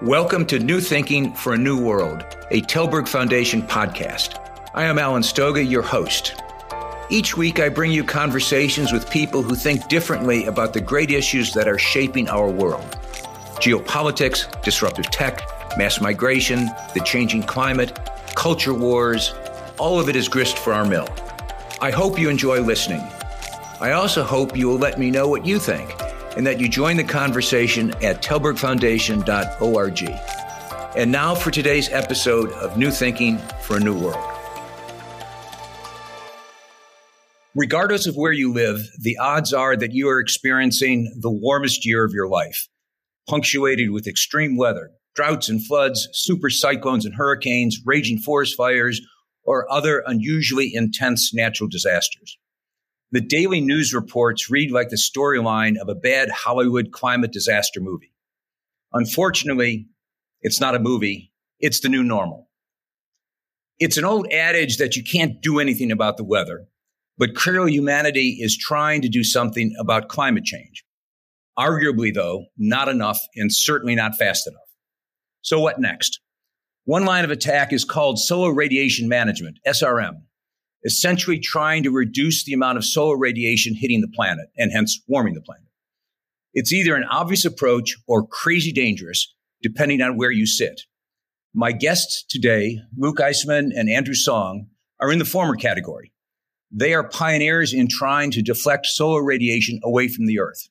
Welcome to New Thinking for a New World, a Tällberg Foundation podcast. I am Alan Stoga, your host. Each week, I bring you conversations with people who think differently about the great issues that are shaping our world geopolitics, disruptive tech, mass migration, the changing climate, culture wars. All of it is grist for our mill. I hope you enjoy listening. I also hope you will let me know what you think and that you join the conversation at tallbergfoundation.org. And now for today's episode of New Thinking for a New World. Regardless of where you live, the odds are that you are experiencing the warmest year of your life, punctuated with extreme weather, droughts and floods, super cyclones and hurricanes, raging forest fires, or other unusually intense natural disasters. The daily news reports read like the storyline of a bad Hollywood climate disaster movie. Unfortunately, it's not a movie, it's the new normal. It's an old adage that you can't do anything about the weather, but clearly humanity is trying to do something about climate change. Arguably, though, not enough and certainly not fast enough. So what next? One line of attack is called solar radiation management, SRM essentially trying to reduce the amount of solar radiation hitting the planet and hence warming the planet. It's either an obvious approach or crazy dangerous, depending on where you sit. My guests today, Luke Iseman and Andrew Song, are in the former category. They are pioneers in trying to deflect solar radiation away from the Earth.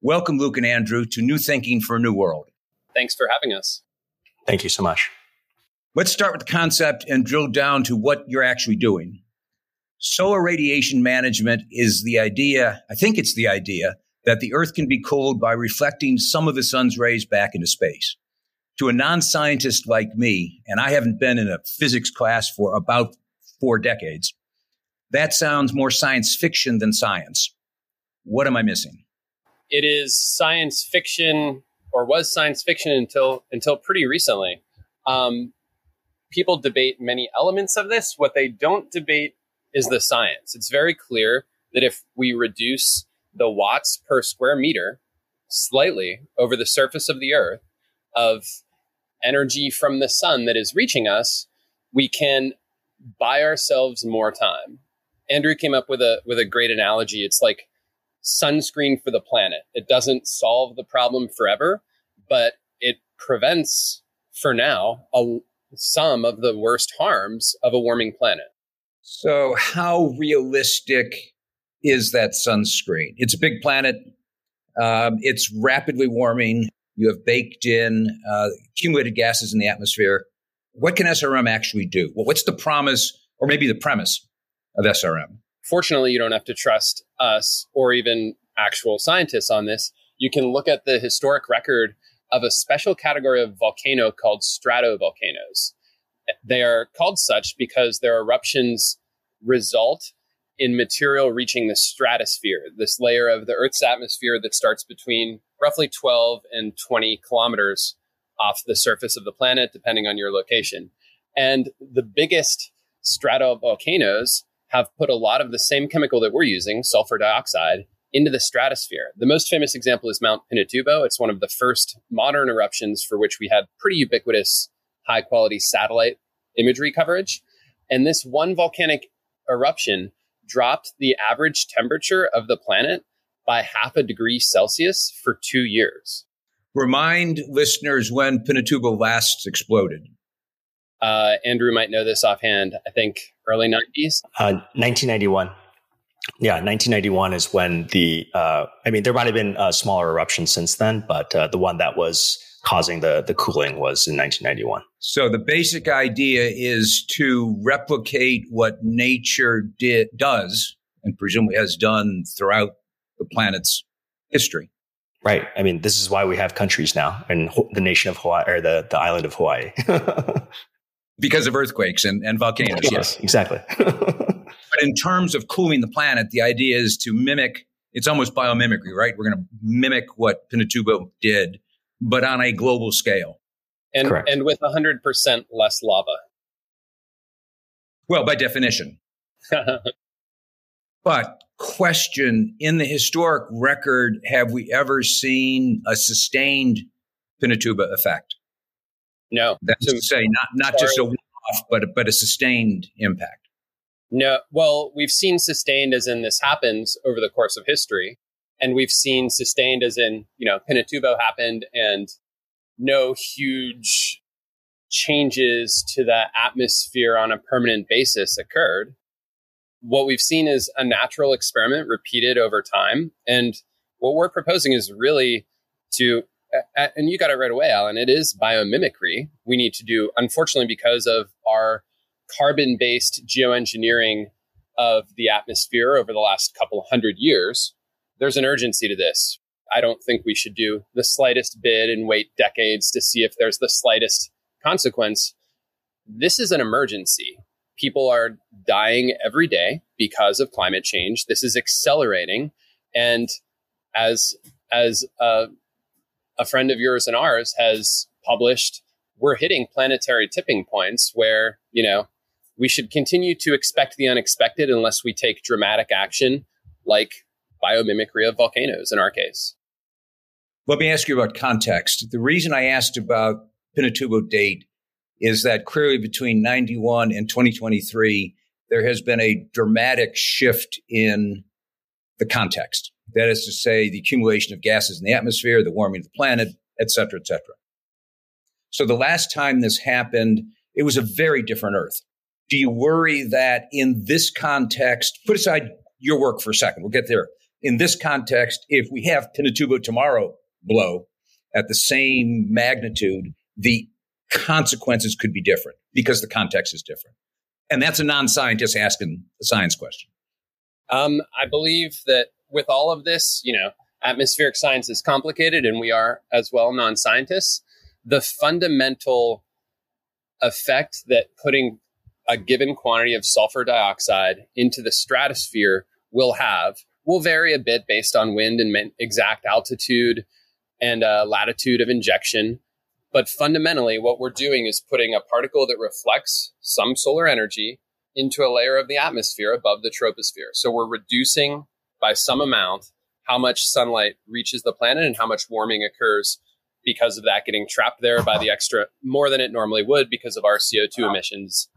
Welcome, Luke and Andrew, to New Thinking for a New World. Thanks for having us. Thank you so much. Let's start with the concept and drill down to what you're actually doing. Solar radiation management is the idea, I think it's the idea, that the Earth can be cooled by reflecting some of the sun's rays back into space. To a non scientist like me, and I haven't been in a physics class for about four decades, that sounds more science fiction than science. What am I missing? It is science fiction, or was science fiction until until pretty recently. Um, people debate many elements of this. What they don't debate is the science. It's very clear that if we reduce the watts per square meter slightly over the surface of the earth of energy from the sun that is reaching us, we can buy ourselves more time. Andrew came up with a with a great analogy. It's like sunscreen for the planet. It doesn't solve the problem forever, but it prevents for now a, some of the worst harms of a warming planet. So, how realistic is that sunscreen? It's a big planet. Um, it's rapidly warming. You have baked in uh, accumulated gases in the atmosphere. What can SRM actually do? Well, what's the promise or maybe the premise of SRM? Fortunately, you don't have to trust us or even actual scientists on this. You can look at the historic record of a special category of volcano called stratovolcanoes. They are called such because their eruptions result in material reaching the stratosphere, this layer of the Earth's atmosphere that starts between roughly 12 and 20 kilometers off the surface of the planet, depending on your location. And the biggest stratovolcanoes have put a lot of the same chemical that we're using, sulfur dioxide, into the stratosphere. The most famous example is Mount Pinatubo. It's one of the first modern eruptions for which we had pretty ubiquitous, high quality satellite imagery coverage. And this one volcanic eruption dropped the average temperature of the planet by half a degree Celsius for two years. Remind listeners when Pinatubo last exploded. Uh, Andrew might know this offhand. I think early 90s. Uh, 1991. Yeah, 1991 is when the, uh, I mean, there might have been a smaller eruption since then, but uh, the one that was causing the, the cooling was in 1991. So the basic idea is to replicate what nature did, does and presumably has done throughout the planet's history. Right. I mean, this is why we have countries now and the nation of Hawaii or the, the island of Hawaii. because of earthquakes and, and volcanoes. Yes, exactly. But in terms of cooling the planet, the idea is to mimic, it's almost biomimicry, right? We're going to mimic what Pinatubo did, but on a global scale. And, Correct. and with 100% less lava. Well, by definition. but question in the historic record, have we ever seen a sustained Pinatubo effect? No. That's to say, not, not just a one-off, but, but a sustained impact. No. Well, we've seen sustained as in this happens over the course of history. And we've seen sustained as in, you know, Pinatubo happened and no huge changes to the atmosphere on a permanent basis occurred. What we've seen is a natural experiment repeated over time. And what we're proposing is really to, and you got it right away, Alan, it is biomimicry. We need to do, unfortunately, because of our carbon based geoengineering of the atmosphere over the last couple hundred years, there's an urgency to this. I don't think we should do the slightest bid and wait decades to see if there's the slightest consequence. This is an emergency. People are dying every day because of climate change. This is accelerating. And as, as a, a friend of yours and ours has published, we're hitting planetary tipping points where, you know, we should continue to expect the unexpected unless we take dramatic action like biomimicry of volcanoes in our case. Let me ask you about context. The reason I asked about Pinatubo date is that clearly between 91 and 2023, there has been a dramatic shift in the context. That is to say, the accumulation of gases in the atmosphere, the warming of the planet, et cetera, et cetera. So the last time this happened, it was a very different Earth. Do you worry that in this context, put aside your work for a second, we'll get there. In this context, if we have Pinatubo tomorrow blow at the same magnitude, the consequences could be different because the context is different. And that's a non scientist asking a science question. Um, I believe that with all of this, you know, atmospheric science is complicated and we are as well non scientists. The fundamental effect that putting a given quantity of sulfur dioxide into the stratosphere will have will vary a bit based on wind and exact altitude and uh, latitude of injection. But fundamentally, what we're doing is putting a particle that reflects some solar energy into a layer of the atmosphere above the troposphere. So we're reducing by some amount how much sunlight reaches the planet and how much warming occurs because of that getting trapped there by the extra more than it normally would because of our CO2 emissions.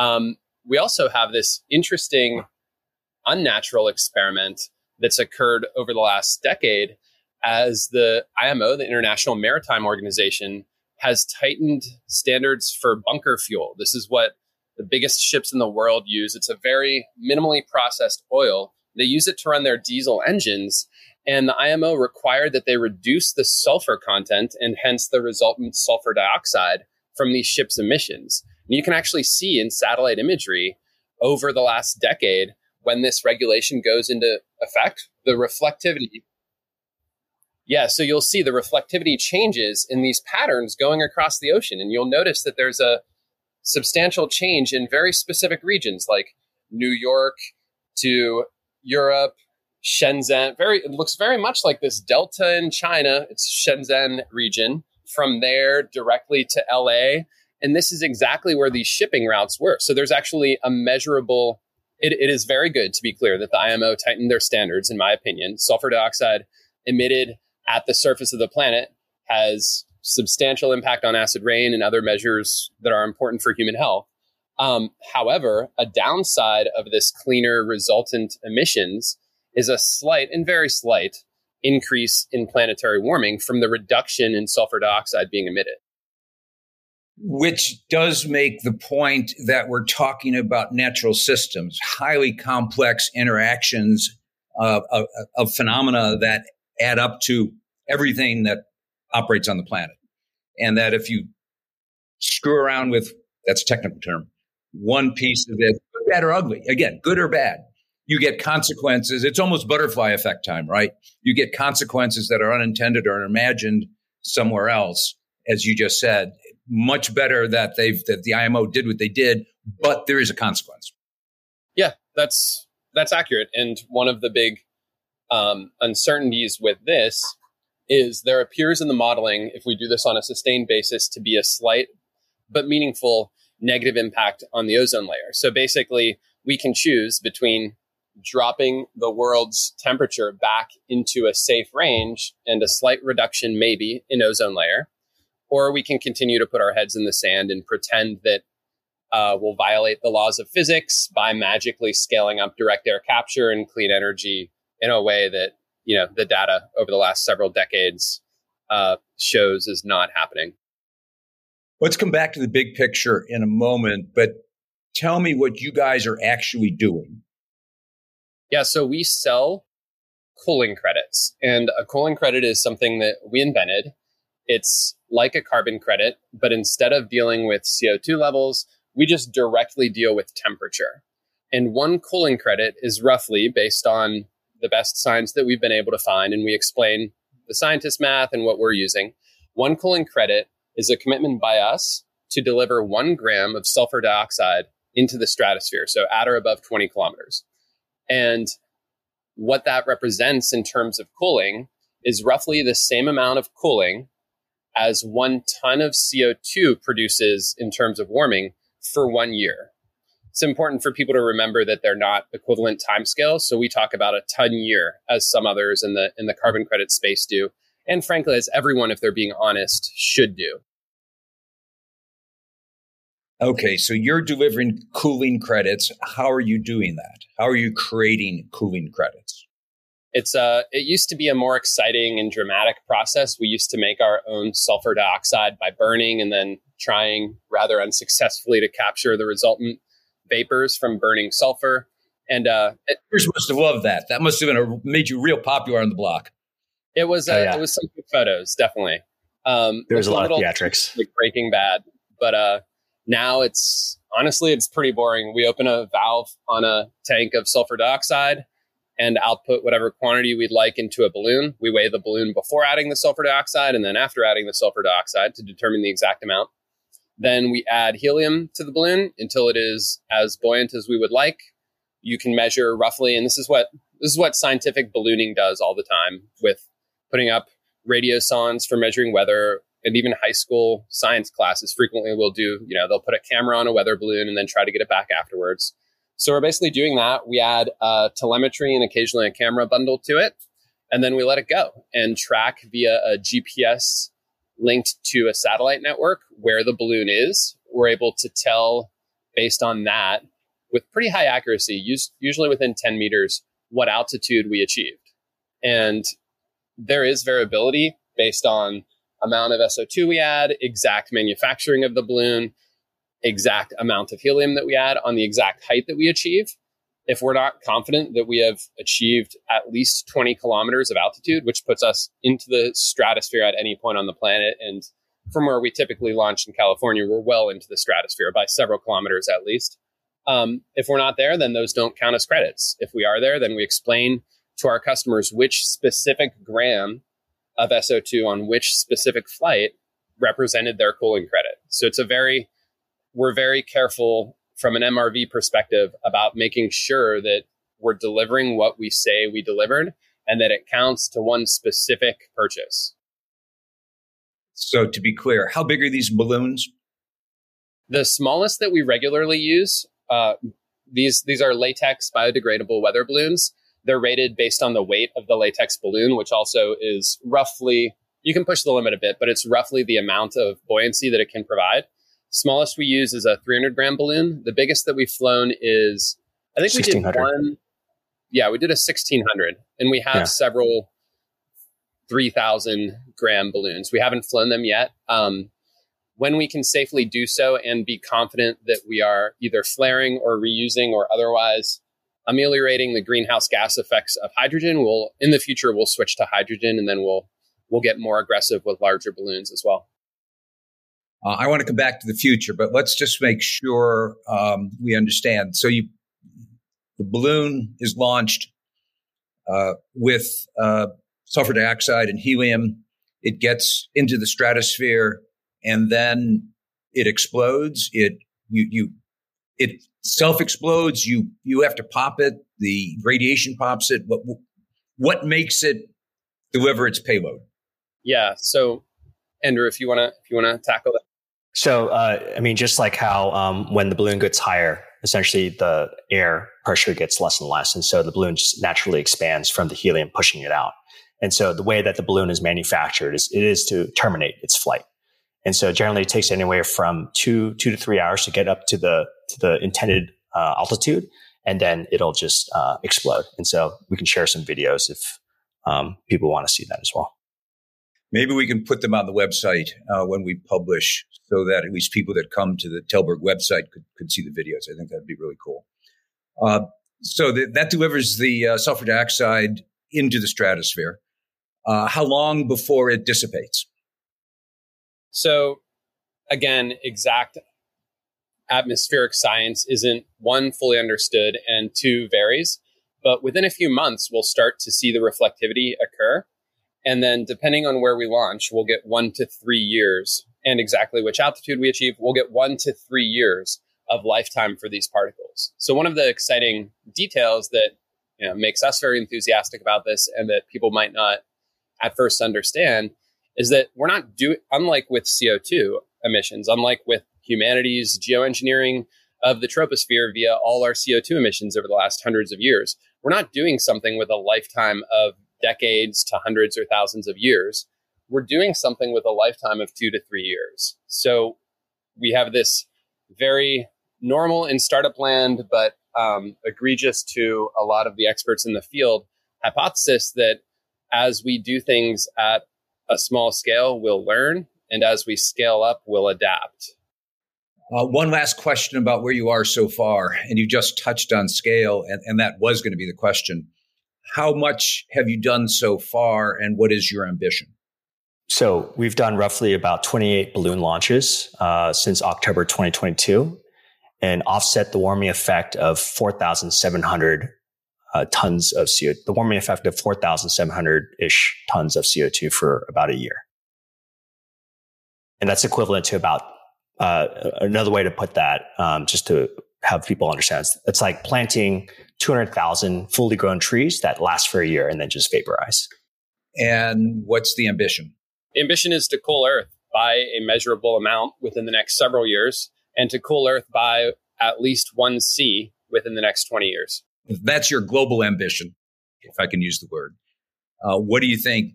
Um, we also have this interesting unnatural experiment that's occurred over the last decade as the IMO, the International Maritime Organization, has tightened standards for bunker fuel. This is what the biggest ships in the world use. It's a very minimally processed oil. They use it to run their diesel engines. And the IMO required that they reduce the sulfur content and hence the resultant sulfur dioxide from these ships' emissions. And you can actually see in satellite imagery over the last decade when this regulation goes into effect, the reflectivity yeah, so you'll see the reflectivity changes in these patterns going across the ocean. And you'll notice that there's a substantial change in very specific regions like New York to Europe, Shenzhen. Very, it looks very much like this delta in China. It's Shenzhen region. From there directly to LA. And this is exactly where these shipping routes were. So there's actually a measurable, it, it is very good to be clear that the IMO tightened their standards, in my opinion. Sulfur dioxide emitted at the surface of the planet has substantial impact on acid rain and other measures that are important for human health. Um, however, a downside of this cleaner resultant emissions is a slight and very slight increase in planetary warming from the reduction in sulfur dioxide being emitted. Which does make the point that we're talking about natural systems, highly complex interactions of, of, of phenomena that add up to everything that operates on the planet. And that if you screw around with, that's a technical term, one piece of it, bad or ugly, again, good or bad, you get consequences. It's almost butterfly effect time, right? You get consequences that are unintended or imagined somewhere else, as you just said. Much better that they've that the IMO did what they did, but there is a consequence. Yeah, that's that's accurate. And one of the big um, uncertainties with this is there appears in the modeling, if we do this on a sustained basis, to be a slight but meaningful negative impact on the ozone layer. So basically, we can choose between dropping the world's temperature back into a safe range and a slight reduction, maybe, in ozone layer, or we can continue to put our heads in the sand and pretend that uh, we'll violate the laws of physics by magically scaling up direct air capture and clean energy in a way that you know the data over the last several decades uh, shows is not happening. Let's come back to the big picture in a moment, but tell me what you guys are actually doing. Yeah, so we sell cooling credits, and a cooling credit is something that we invented. It's like a carbon credit, but instead of dealing with CO2 levels, we just directly deal with temperature. And one cooling credit is roughly based on the best science that we've been able to find, and we explain the scientist math and what we're using. One cooling credit is a commitment by us to deliver one gram of sulfur dioxide into the stratosphere, so at or above 20 kilometers. And what that represents in terms of cooling is roughly the same amount of cooling as one ton of CO2 produces in terms of warming for one year. It's important for people to remember that they're not equivalent timescales. So we talk about a ton year as some others in the in the carbon credit space do. And frankly, as everyone, if they're being honest, should do. Okay, so you're delivering cooling credits. How are you doing that? How are you creating cooling credits? It's uh it used to be a more exciting and dramatic process. We used to make our own sulfur dioxide by burning and then trying rather unsuccessfully to capture the resultant vapors from burning sulfur. And uh, it, must have loved that. That must have been a, made you real popular on the block. It was. Uh, oh, yeah. It was some good photos, definitely. Um, there was a lot of theatrics, like Breaking Bad. But uh, now it's honestly it's pretty boring. We open a valve on a tank of sulfur dioxide and output whatever quantity we'd like into a balloon. We weigh the balloon before adding the sulfur dioxide and then after adding the sulfur dioxide to determine the exact amount. Then we add helium to the balloon until it is as buoyant as we would like. You can measure roughly, and this is what this is what scientific ballooning does all the time with putting up radio radiosondes for measuring weather and even high school science classes frequently will do, you know, they'll put a camera on a weather balloon and then try to get it back afterwards. So we're basically doing that. We add telemetry and occasionally a camera bundle to it, and then we let it go and track via a GPS linked to a satellite network where the balloon is. We're able to tell based on that with pretty high accuracy, usually within 10 meters, what altitude we achieved. And there is variability based on amount of SO2 we add, exact manufacturing of the balloon, exact amount of helium that we add on the exact height that we achieve if we're not confident that we have achieved at least 20 kilometers of altitude, which puts us into the stratosphere at any point on the planet. And from where we typically launch in California, we're well into the stratosphere by several kilometers at least. Um, if we're not there, then those don't count as credits. If we are there, then we explain to our customers which specific gram of SO2 on which specific flight represented their cooling credit. So it's a very, we're very careful from an MRV perspective about making sure that we're delivering what we say we delivered and that it counts to one specific purchase. So, to be clear, how big are these balloons? The smallest that we regularly use, uh, these these are latex biodegradable weather balloons. They're rated based on the weight of the latex balloon, which also is roughly you can push the limit a bit, but it's roughly the amount of buoyancy that it can provide. Smallest we use is a 300 gram balloon. The biggest that we've flown is, I think we did one. Yeah, we did a 1600, and we have yeah. several 3000 gram balloons. We haven't flown them yet. Um, when we can safely do so and be confident that we are either flaring or reusing or otherwise ameliorating the greenhouse gas effects of hydrogen, we'll in the future we'll switch to hydrogen, and then we'll we'll get more aggressive with larger balloons as well. Uh, I want to come back to the future, but let's just make sure um, we understand. So you, the balloon is launched uh, with uh, sulfur dioxide and helium. It gets into the stratosphere, and then it explodes. It you you it self explodes. You you have to pop it. The radiation pops it. What what makes it deliver its payload? Yeah. So Andrew, if you want to if you want to tackle that. So, uh, I mean, just like how um, when the balloon gets higher, essentially the air pressure gets less and less. And so the balloon just naturally expands from the helium pushing it out. And so the way that the balloon is manufactured is it is to terminate its flight. And so generally it takes anywhere from two, two to three hours to get up to the, to the intended uh, altitude. And then it'll just uh, explode. And so we can share some videos if um, people want to see that as well. Maybe we can put them on the website uh, when we publish so that at least people that come to the Tällberg website could, could see the videos. I think that'd be really cool. Uh, so that delivers the uh, sulfur dioxide into the stratosphere. Uh, how long before it dissipates? So, again, exact atmospheric science isn't one fully understood and two varies. But within a few months, we'll start to see the reflectivity occur. And then, depending on where we launch, we'll get one to three years and exactly which altitude we achieve. We'll get one to three years of lifetime for these particles. So, one of the exciting details that you know, makes us very enthusiastic about this and that people might not at first understand is that we're not doing, unlike with CO2 emissions, unlike with humanity's geoengineering of the troposphere via all our CO2 emissions over the last hundreds of years, we're not doing something with a lifetime of decades to hundreds or thousands of years. We're doing something with a lifetime of two to three years. So we have this very normal in startup land, but um, egregious to a lot of the experts in the field hypothesis that as we do things at a small scale, we'll learn. And as we scale up, we'll adapt. Uh, one last question about where you are so far. And you just touched on scale, and, and that was going to be the question. How much have you done so far, and what is your ambition? So, we've done roughly about 28 balloon launches uh, since October 2022 and offset the warming effect of 4,700 uh, tons of CO, the warming effect of 4,700 ish tons of CO2 for about a year. And that's equivalent to about, uh, another way to put that, um, just to have people understand, it's like planting 200,000 fully grown trees that last for a year and then just vaporize. And what's the ambition? The ambition is to cool Earth by a measurable amount within the next several years and to cool Earth by at least one C within the next 20 years. If that's your global ambition, if I can use the word, uh, what do you think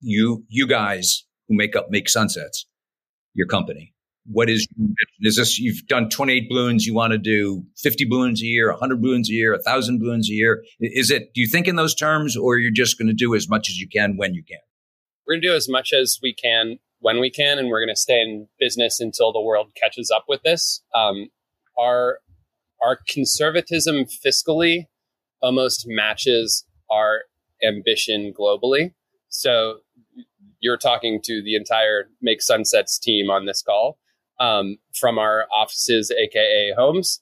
you you guys who make up make sunsets, your company? What is is this? You've done 28 balloons. You want to do 50 balloons a year, 100 balloons a year, 1,000 balloons a year? Is it? Do you think in those terms, or you're just going to do as much as you can when you can? We're going to do as much as we can when we can, and we're going to stay in business until the world catches up with this. Um, our our conservatism fiscally almost matches our ambition globally. So you're talking to the entire Make Sunsets team on this call um, from our offices, aka homes,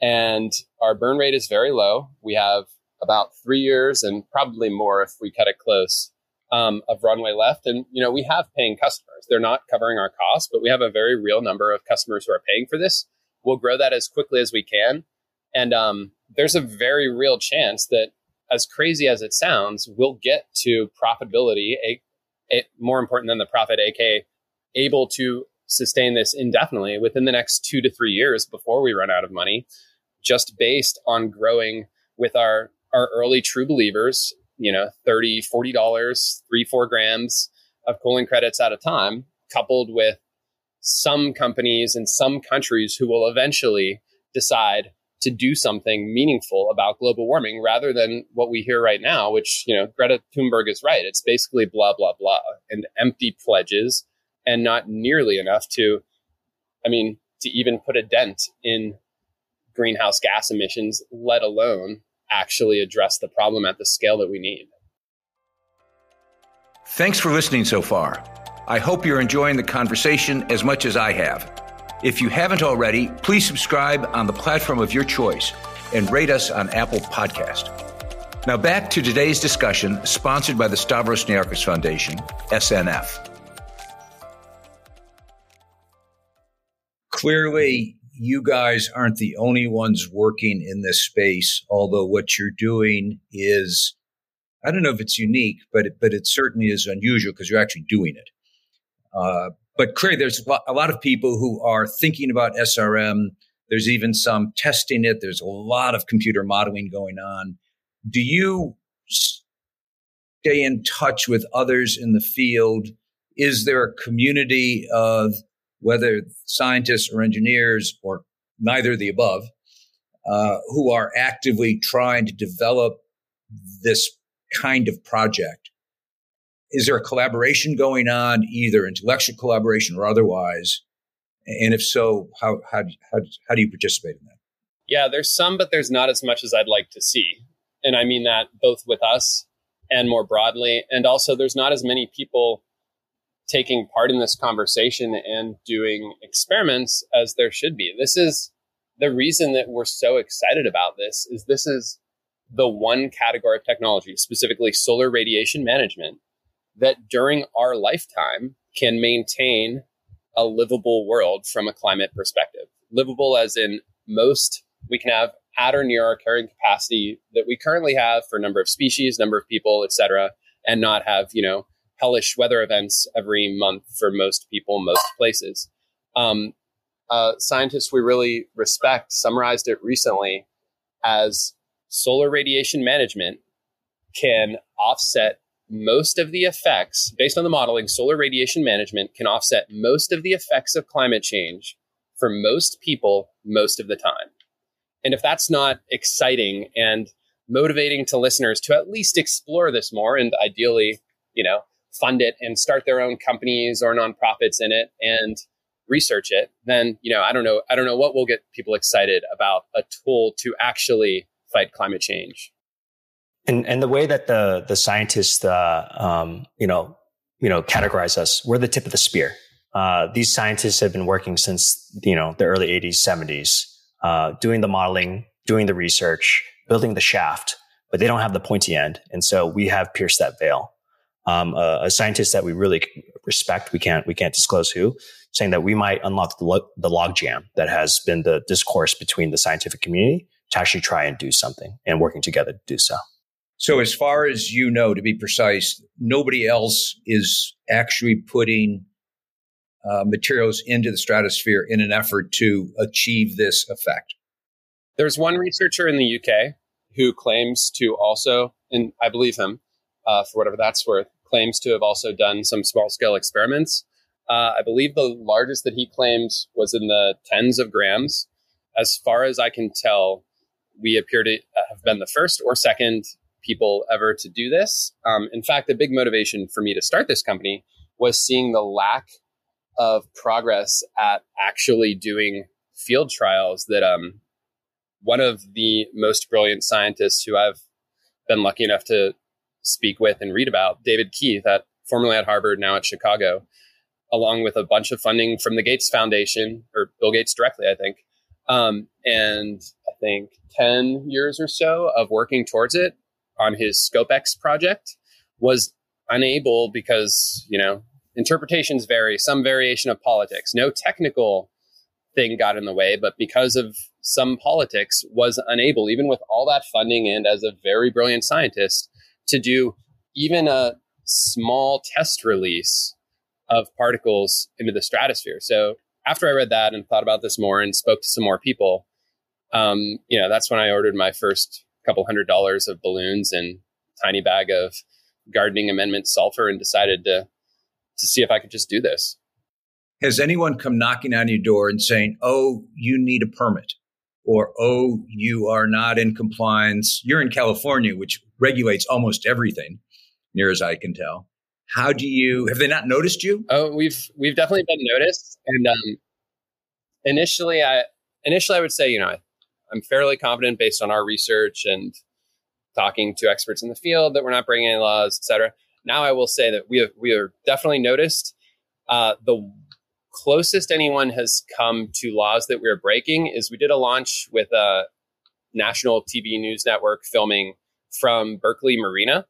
and our burn rate is very low. We have about three years and probably more if we cut it close um, of runway left. And, you know, we have paying customers. They're not covering our costs, but we have a very real number of customers who are paying for this. We'll grow that as quickly as we can. And um, there's a very real chance that, as crazy as it sounds, we'll get to profitability, a, a, more important than the profit, aka able to sustain this indefinitely within the next two to three years before we run out of money, just based on growing with our our early true believers you know 30 40 dollars three four grams of cooling credits at a time coupled with some companies in some countries who will eventually decide to do something meaningful about global warming rather than what we hear right now which you know greta thunberg is right. It's basically blah blah blah and empty pledges and not nearly enough to i mean to even put a dent in greenhouse gas emissions let alone actually address the problem at the scale that we need. Thanks for listening so far. I hope you're enjoying the conversation as much as I have. If you haven't already, please subscribe on the platform of your choice and rate us on Apple Podcast. Now back to today's discussion sponsored by the Stavros Niarchos Foundation, SNF. Clearly, you guys aren't the only ones working in this space, although what you're doing is, I don't know if it's unique, but it, but it certainly is unusual because you're actually doing it. Uh, but Craig, there's a lot of people who are thinking about SRM. There's even some testing it. There's a lot of computer modeling going on. Do you stay in touch with others in the field is there a community of whether scientists or engineers or neither of the above uh, who are actively trying to develop this kind of project? Is there a collaboration going on, either intellectual collaboration or otherwise? And if so, how, how, how, how do you participate in that? Yeah, there's some, but there's not as much as I'd like to see. And I mean that both with us and more broadly. And also, there's not as many people taking part in this conversation and doing experiments as there should be. This is the reason that we're so excited about this is this is the one category of technology, specifically solar radiation management, that during our lifetime can maintain a livable world from a climate perspective. Livable as in most we can have at or near our carrying capacity that we currently have for number of species, number of people, et cetera, and not have, you know, hellish weather events every month for most people, most places. Um, uh, scientists we really respect summarized it recently as solar radiation management can offset most of the effects based on the modeling solar radiation management can offset most of the effects of climate change for most people most of the time and if that's not exciting and motivating to listeners to at least explore this more and ideally you know fund it and start their own companies or nonprofits in it and research it, then you know I don't know I don't know what will get people excited about a tool to actually fight climate change. And and the way that the the scientists uh, um, you know you know categorize us, we're the tip of the spear. Uh, these scientists have been working since you know the early 80s 70s uh, doing the modeling doing the research building the shaft but they don't have the pointy end and so we have pierced that veil um, a, a, scientist that we really respect. We can't we can't disclose who, saying that we might unlock the, lo- the logjam that has been the discourse between the scientific community to actually try and do something and working together to do so. So, as far as you know, to be precise, nobody else is actually putting uh, materials into the stratosphere in an effort to achieve this effect. There's one researcher in the UK who claims to also, and I believe him uh, for whatever that's worth, claims to have also done some small scale experiments. Uh, I believe the largest that he claims was in the tens of grams. As far as I can tell, we appear to have been the first or second people ever to do this. Um, in fact, the big motivation for me to start this company was seeing the lack of progress at actually doing field trials that um, one of the most brilliant scientists who I've been lucky enough to speak with and read about, David Keith, at formerly at Harvard, now at Chicago, along with a bunch of funding from the Gates Foundation or Bill Gates directly, I think, um, and I think ten years or so of working towards it on his SCoPEx project was unable because you know interpretations vary, some variation of politics, no technical thing got in the way, but because of some politics, was unable, even with all that funding and as a very brilliant scientist, to do even a small test release of particles into the stratosphere. So after I read that and thought about this more and spoke to some more people, um, you know, that's when I ordered my first couple hundred dollars of balloons and tiny bag of gardening amendment sulfur and decided to to see if I could just do this. Has anyone come knocking on your door and saying, "Oh, you need a permit," or "Oh, you are not in compliance"? You're in California, which regulates almost everything, near as I can tell. How do you have they not noticed you? Oh, we've we've definitely been noticed, and um, initially, I initially I would say you know I, I'm fairly confident based on our research and talking to experts in the field that we're not breaking any laws, etc. Now I will say that we have we are definitely noticed. Uh, the closest anyone has come to laws that we're breaking is we did a launch with a national TV news network filming from Berkeley Marina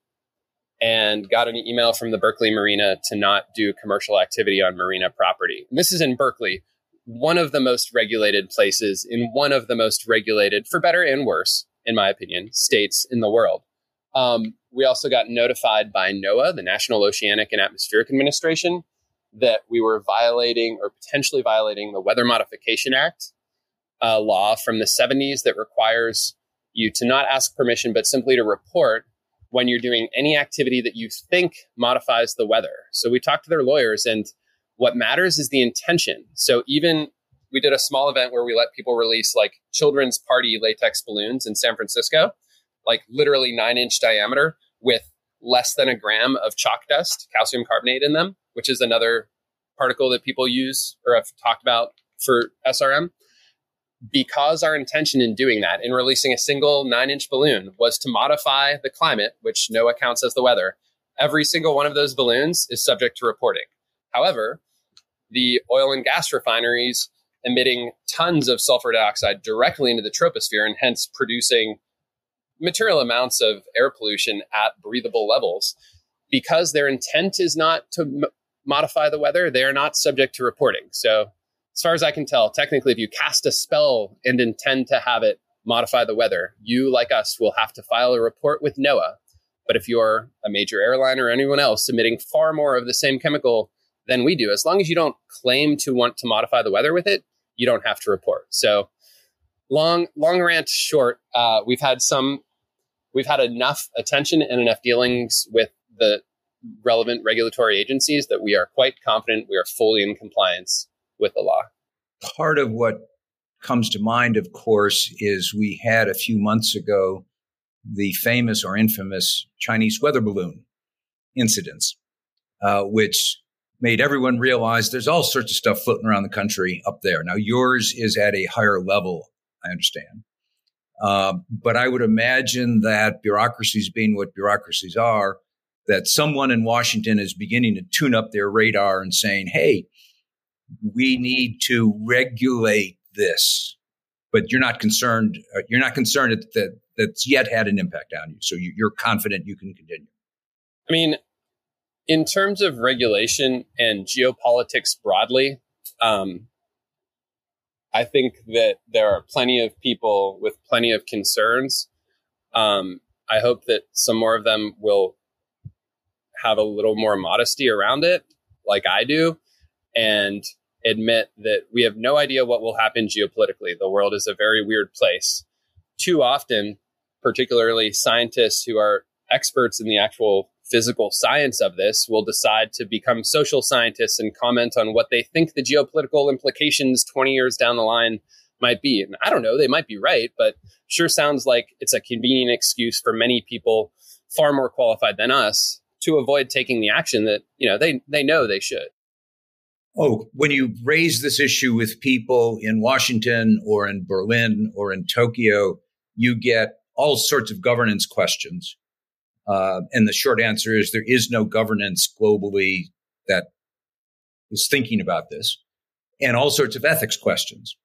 and got an email from the Berkeley Marina to not do commercial activity on marina property. And this is in Berkeley, one of the most regulated places in one of the most regulated, for better and worse, in my opinion, states in the world. Um, we also got notified by NOAA, the National Oceanic and Atmospheric Administration, that we were violating or potentially violating the Weather Modification Act uh, law from the 70s that requires you to not ask permission, but simply to report when you're doing any activity that you think modifies the weather. So we talked to their lawyers, and what matters is the intention. So even we did a small event where we let people release like children's party latex balloons in San Francisco, like literally nine inch diameter with less than a gram of chalk dust, calcium carbonate in them, which is another particle that people use or have talked about for SRM because our intention in doing that, in releasing a single nine inch balloon, was to modify the climate, which NOAA counts as the weather, every single one of those balloons is subject to reporting. However, the oil and gas refineries emitting tons of sulfur dioxide directly into the troposphere and hence producing material amounts of air pollution at breathable levels. Because their intent is not to modify the weather, they are not subject to reporting. So as far as I can tell, technically, if you cast a spell and intend to have it modify the weather, you, like us, will have to file a report with NOAA. But if you're a major airline or anyone else emitting far more of the same chemical than we do, as long as you don't claim to want to modify the weather with it, you don't have to report. So, long, long rant short, uh, we've had some, we've had enough attention and enough dealings with the relevant regulatory agencies that we are quite confident we are fully in compliance with the law. Part of what comes to mind, of course, is we had a few months ago the famous or infamous Chinese weather balloon incidents, uh, which made everyone realize there's all sorts of stuff floating around the country up there. Now, yours is at a higher level, I understand. Uh, but I would imagine that bureaucracies being what bureaucracies are, that someone in Washington is beginning to tune up their radar and saying, hey, we need to regulate this, but you're not concerned. Uh, you're not concerned that, that that's yet had an impact on you. So you, are confident you can continue. I mean, in terms of regulation and geopolitics broadly, um, I think that there are plenty of people with plenty of concerns. Um, I hope that some more of them will have a little more modesty around it, like I do and admit that we have no idea what will happen geopolitically. The world is a very weird place. Too often, particularly scientists who are experts in the actual physical science of this will decide to become social scientists and comment on what they think the geopolitical implications 20 years down the line might be. And I don't know, they might be right, but sure sounds like it's a convenient excuse for many people far more qualified than us to avoid taking the action that, you know, they they know they should oh, when you raise this issue with people in Washington or in Berlin or in Tokyo, you get all sorts of governance questions. Uh, and the short answer is there is no governance globally that is thinking about this, and all sorts of ethics questions.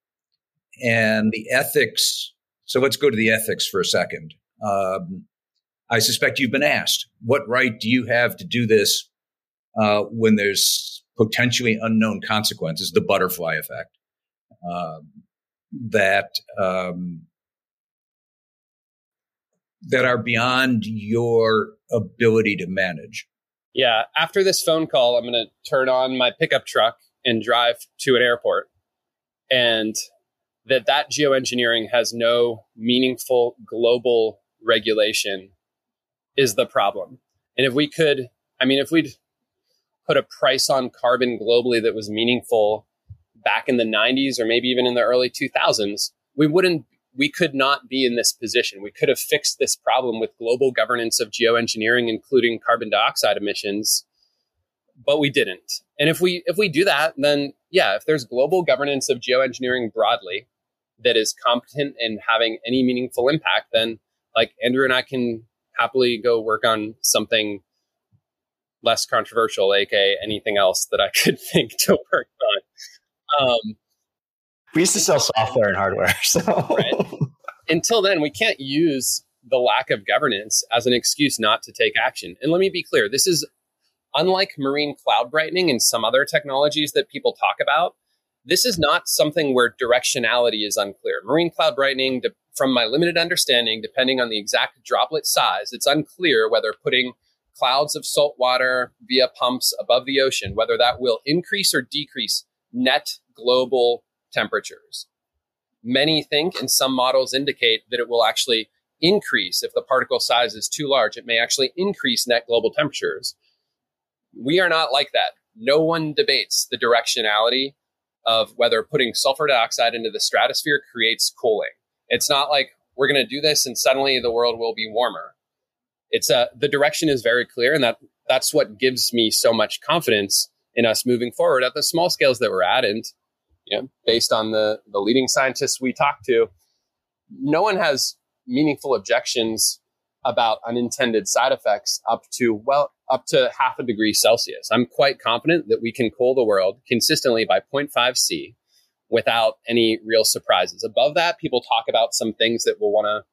And the ethics, so let's go to the ethics for a second. Um, I suspect you've been asked, what right do you have to do this uh, when there's potentially unknown consequences, the butterfly effect, um, that um, that are beyond your ability to manage. Yeah. After this phone call, I'm going to turn on my pickup truck and drive to an airport, and that that geoengineering has no meaningful global regulation is the problem. And if we could, I mean, if we'd put a price on carbon globally that was meaningful back in the 90s or maybe even in the early 2000s, we wouldn't we could not be in this position. We could have fixed this problem with global governance of geoengineering, including carbon dioxide emissions, but we didn't. And if we if we do that, then yeah, if there's global governance of geoengineering broadly that is competent and having any meaningful impact, then like Andrew and I can happily go work on something less controversial, aka anything else that I could think to work on. Um, we used to sell software and hardware, so right? until then, we can't use the lack of governance as an excuse not to take action. And let me be clear: this is unlike marine cloud brightening and some other technologies that people talk about. This is not something where directionality is unclear. Marine cloud brightening, from my limited understanding, depending on the exact droplet size, it's unclear whether putting clouds of salt water via pumps above the ocean, whether that will increase or decrease net global temperatures. Many think, and some models indicate, that it will actually increase if the particle size is too large. It may actually increase net global temperatures. We are not like that. No one debates the directionality of whether putting sulfur dioxide into the stratosphere creates cooling. It's not like we're going to do this and suddenly the world will be warmer. It's a, uh, the direction is very clear and that that's what gives me so much confidence in us moving forward at the small scales that we're at and you know based on the the leading scientists we talk to no one has meaningful objections about unintended side effects up to well up to half a degree celsius. I'm quite confident that we can cool the world consistently by 0.5 c without any real surprises. Above that people talk about some things that we'll want to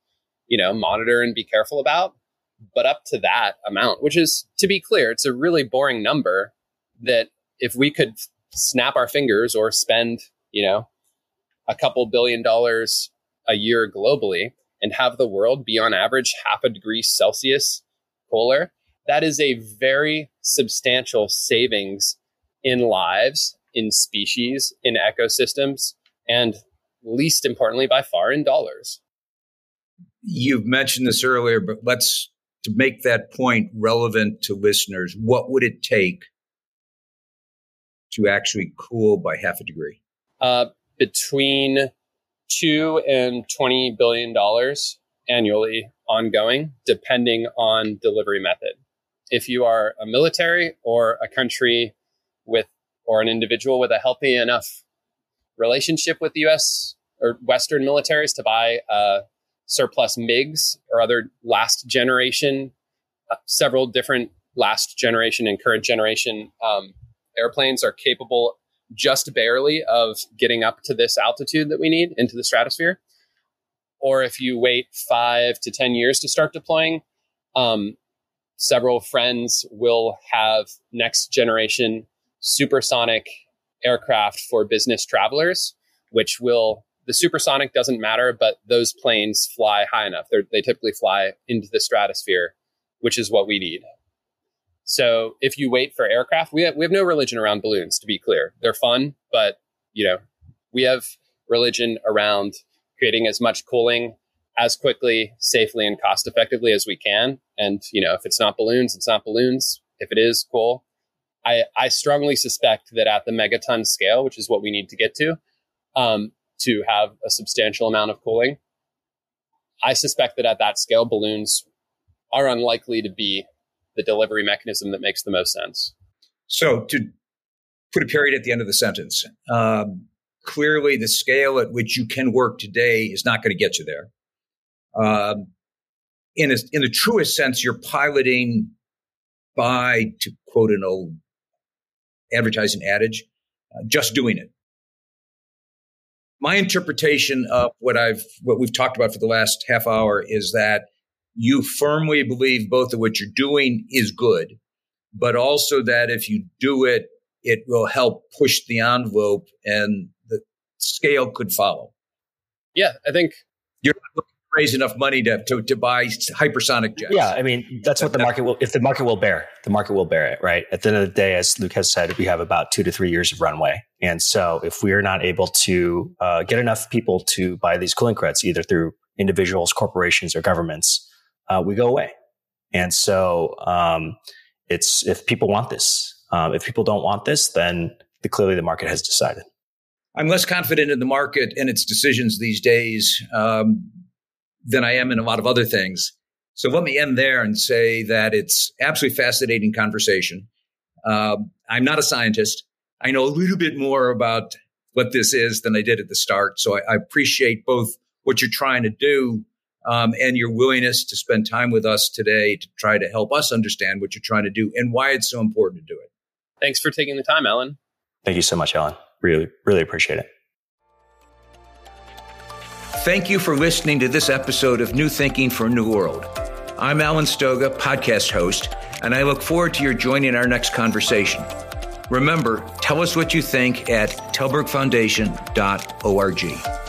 you know monitor and be careful about but up to that amount which is to be clear it's a really boring number that if we could snap our fingers or spend, you know, a couple billion dollars a year globally and have the world be on average half a degree Celsius cooler, that is a very substantial savings in lives, in species, in ecosystems, and least importantly, by far, in dollars. You've mentioned this earlier, but let's to make that point relevant to listeners. What would it take to actually cool by half a degree? Uh, between two and twenty billion dollars annually, ongoing, depending on delivery method. If you are a military or a country with or an individual with a healthy enough relationship with the U.S. or Western militaries to buy uh, surplus MiGs or other last generation, uh, several different last generation and current generation um, airplanes are capable just barely of getting up to this altitude that we need into the stratosphere. Or if you wait five to 10 years to start deploying, um, several friends will have next generation supersonic aircraft for business travelers, which will, the supersonic doesn't matter, but those planes fly high enough. They're, they typically fly into the stratosphere, which is what we need. So if you wait for aircraft, we have, we have no religion around balloons, to be clear. They're fun, but you know, we have religion around creating as much cooling as quickly, safely, and cost effectively as we can. And, you know, if it's not balloons, it's not balloons. If it is, cool. I, I strongly suspect that at the megaton scale, which is what we need to get to, um, to have a substantial amount of cooling, I suspect that at that scale, balloons are unlikely to be the delivery mechanism that makes the most sense. So, to put a period at the end of the sentence, um, clearly the scale at which you can work today is not going to get you there. Um, in, a, in the truest sense, you're piloting by, to quote an old advertising adage, uh, just doing it. My interpretation of what I've what we've talked about for the last half hour is that you firmly believe both of what you're doing is good, but also that if you do it, it will help push the envelope and the scale could follow. Yeah, I think you're raise enough money to, to, to buy hypersonic jets. Yeah, I mean that's what the market will. If the market will bear, the market will bear it. Right. At the end of the day, as Luke has said, we have about two to three years of runway, and so if we are not able to uh, get enough people to buy these cooling credits, either through individuals, corporations, or governments, uh, we go away. And so um, it's if people want this, um, if people don't want this, then the, clearly the market has decided. I'm less confident in the market and its decisions these days um, than I am in a lot of other things. So let me end there and say that it's absolutely fascinating conversation. Uh, I'm not a scientist. I know a little bit more about what this is than I did at the start. So I, I appreciate both what you're trying to do um, and your willingness to spend time with us today to try to help us understand what you're trying to do and why it's so important to do it. Thanks for taking the time, Alan. Thank you so much, Alan. Really, really appreciate it. Thank you for listening to this episode of New Thinking for a New World. I'm Alan Stoga, podcast host, and I look forward to your joining our next conversation. Remember, tell us what you think at tallbergfoundation.org.